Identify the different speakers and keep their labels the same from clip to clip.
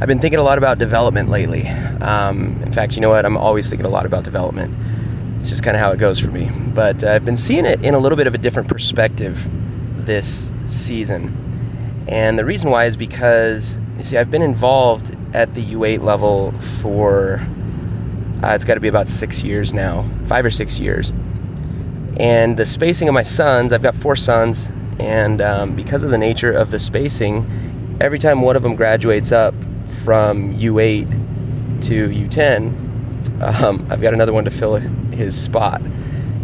Speaker 1: I've been thinking a lot about development lately. Um, in fact, you know what? I'm always thinking a lot about development. It's just kind of how it goes for me. But uh, I've been seeing it in a little bit of a different perspective this season. And the reason why is because, you see, I've been involved at the U8 level for, uh, it's got to be about six years now, five or six years. And the spacing of my sons, I've got four sons, and um, because of the nature of the spacing, every time one of them graduates up from U8 to U10, um, I've got another one to fill his spot.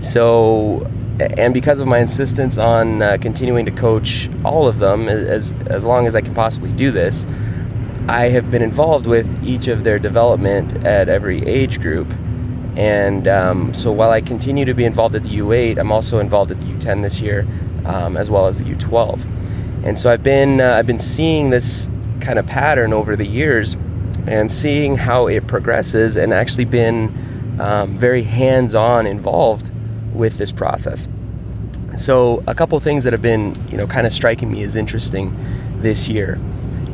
Speaker 1: So, and because of my insistence on uh, continuing to coach all of them as, as long as I can possibly do this, I have been involved with each of their development at every age group. And um, so while I continue to be involved at the U8, I'm also involved at the U10 this year, um, as well as the U12. And so I've been uh, I've been seeing this kind of pattern over the years and seeing how it progresses and actually been um, very hands-on involved with this process. So a couple things that have been, you know, kind of striking me as interesting this year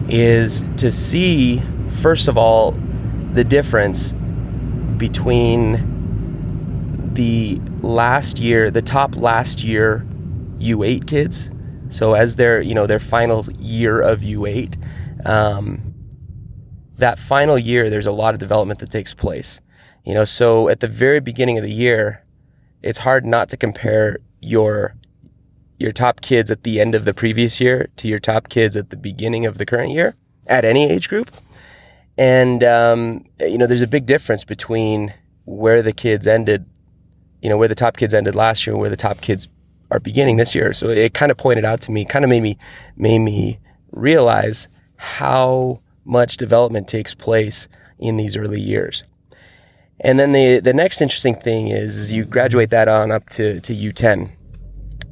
Speaker 1: is to see first of all the difference between the last year, the top last year U8 kids. So as their, you know, their final year of U8, um, that final year, there's a lot of development that takes place. You know, so at the very beginning of the year, it's hard not to compare your your top kids at the end of the previous year to your top kids at the beginning of the current year at any age group. And um, you know, there's a big difference between where the kids ended, you know, where the top kids ended last year and where the top kids are beginning this year. So it kind of pointed out to me, kind of made me made me realize how much development takes place in these early years. And then the the next interesting thing is, is you graduate that on up to, to U10.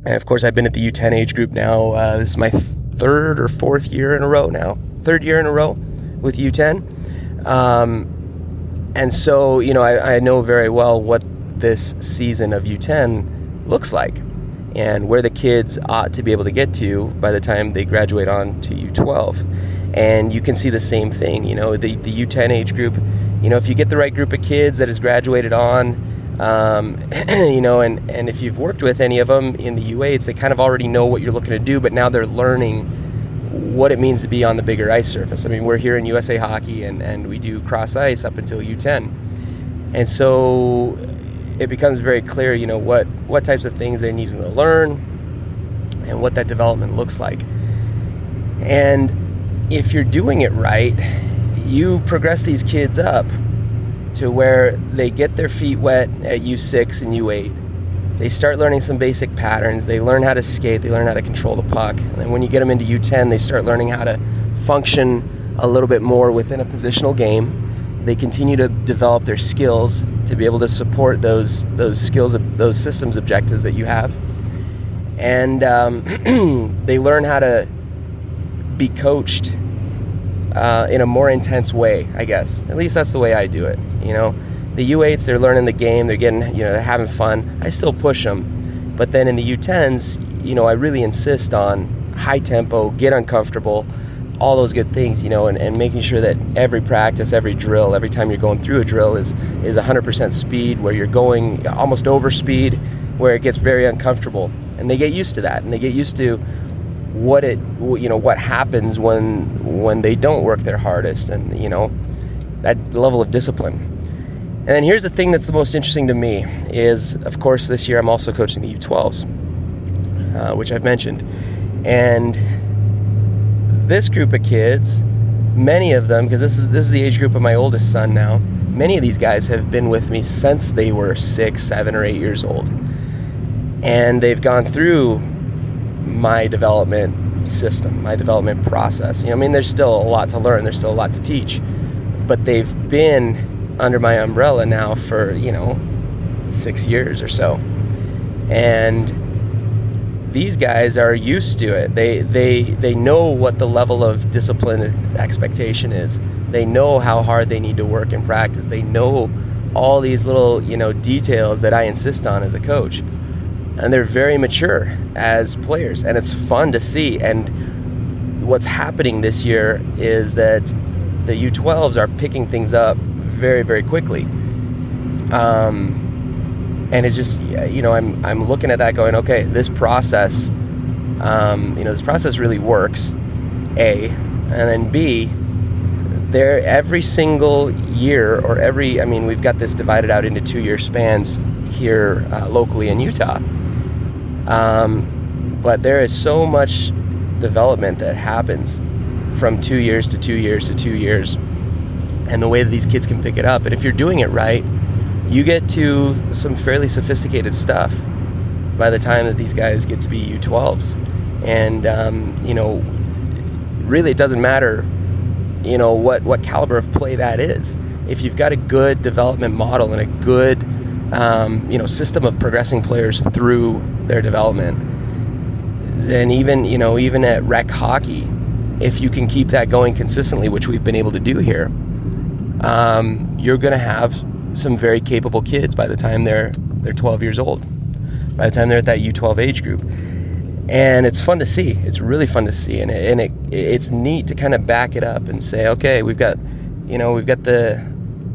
Speaker 1: And of course, I've been at the U10 age group now. Uh, this is my third or fourth year in a row now, third year in a row with U10. Um, and so, you know, I, I know very well what this season of U10 looks like and where the kids ought to be able to get to by the time they graduate on to U12. And you can see the same thing, you know, the, the U10 age group, you know, if you get the right group of kids that has graduated on, um, you know, and, and if you've worked with any of them in the U8s, they kind of already know what you're looking to do, but now they're learning what it means to be on the bigger ice surface. I mean, we're here in USA Hockey and, and we do cross ice up until U10. And so it becomes very clear, you know, what, what types of things they need to learn and what that development looks like. And if you're doing it right, you progress these kids up to where they get their feet wet at U6 and U8. They start learning some basic patterns. They learn how to skate. They learn how to control the puck. And then when you get them into U10, they start learning how to function a little bit more within a positional game they continue to develop their skills to be able to support those those skills those systems objectives that you have. And um, they learn how to be coached uh, in a more intense way i guess. At least that's the way i do it you know? The u8s they're learning the game they're getting you know they're having fun. I still push them but then in the u10s you know i really insist on high tempo get uncomfortable all those good things, you know, and, and making sure that every practice, every drill, every time you're going through a drill is is 100% speed, where you're going almost over speed, where it gets very uncomfortable, and they get used to that, and they get used to what it, you know, what happens when when they don't work their hardest, and you know, that level of discipline. And then here's the thing that's the most interesting to me is, of course, this year I'm also coaching the U12s, uh, which I've mentioned, and this group of kids, many of them, because this is this is the age group of my oldest son now. Many of these guys have been with me since they were six, seven, or eight years old, and they've gone through my development system, my development process. You know, I mean, there's still a lot to learn. There's still a lot to teach, but they've been under my umbrella now for you know six years or so, and these guys are used to it. They they they know what the level of discipline expectation is. They know how hard they need to work in practice. They know all these little, you know, details that I insist on as a coach. And they're very mature as players and it's fun to see and what's happening this year is that the U12s are picking things up very very quickly. Um, and it's just you know I'm I'm looking at that going okay this process um, you know this process really works a. And then b there every single year or every i mean we've got this divided out into two year spans here uh, locally in utah. Um, but there is so much development that happens from two years to two years to two years and the way that these kids can pick it up. And if you're doing it right you get to some fairly sophisticated stuff by the time that these guys get to be U12s. And, um, you know, really it doesn't matter, you know, what, what caliber of play that is. If you've got a good development model and a good, um, you know, system of progressing players through their development, then even, you know, even at rec hockey, if you can keep that going consistently, which we've been able to do here, um, you're going to have some very capable kids by the time they're they're 12 years old. By the time they're at that U12 age group, and it's fun to see. It's really fun to see, and it, and it it's neat to kind of back it up and say, okay, we've got, you know, we've got the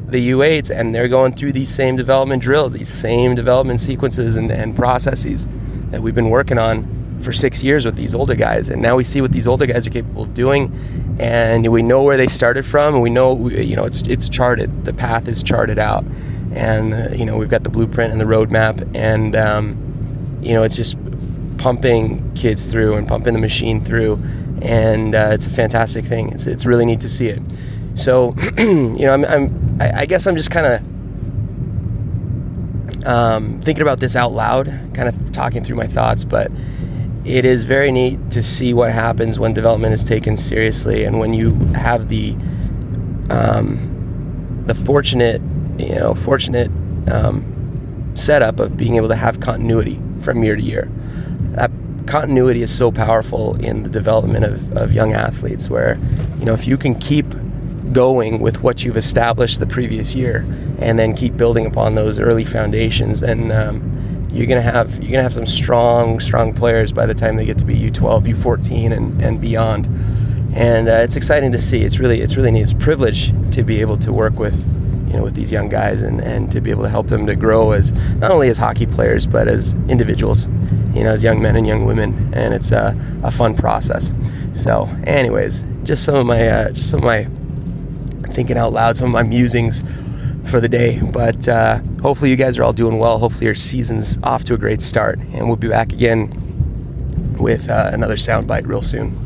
Speaker 1: the U8s, and they're going through these same development drills, these same development sequences and, and processes that we've been working on for six years with these older guys, and now we see what these older guys are capable of doing, and we know where they started from, and we know you know it's it's charted. The path is charted out, and uh, you know we've got the blueprint and the roadmap, and um, you know it's just pumping kids through and pumping the machine through, and uh, it's a fantastic thing. It's it's really neat to see it. So you know I'm, I'm I, guess I'm just kind of. Um, thinking about this out loud, kind of talking through my thoughts, but it is very neat to see what happens when development is taken seriously and when you have the um, the fortunate you know fortunate um, setup of being able to have continuity from year to year. That continuity is so powerful in the development of, of young athletes where you know if you can keep going with what you've established the previous year and then keep building upon those early foundations then um, you're gonna have you're gonna have some strong strong players by the time they get to be U12, U14, and and beyond. And uh, it's exciting to see. It's really it's really neat. It's privilege to be able to work with you know with these young guys and and to be able to help them to grow as not only as hockey players but as individuals. You know, as young men and young women, and it's a, a fun process. So, anyways, just some of my uh, just some of my thinking out loud, some of my musings for the day. But uh, hopefully, you guys are all doing well. Hopefully, your season's off to a great start. And we'll be back again with uh, another soundbite real soon.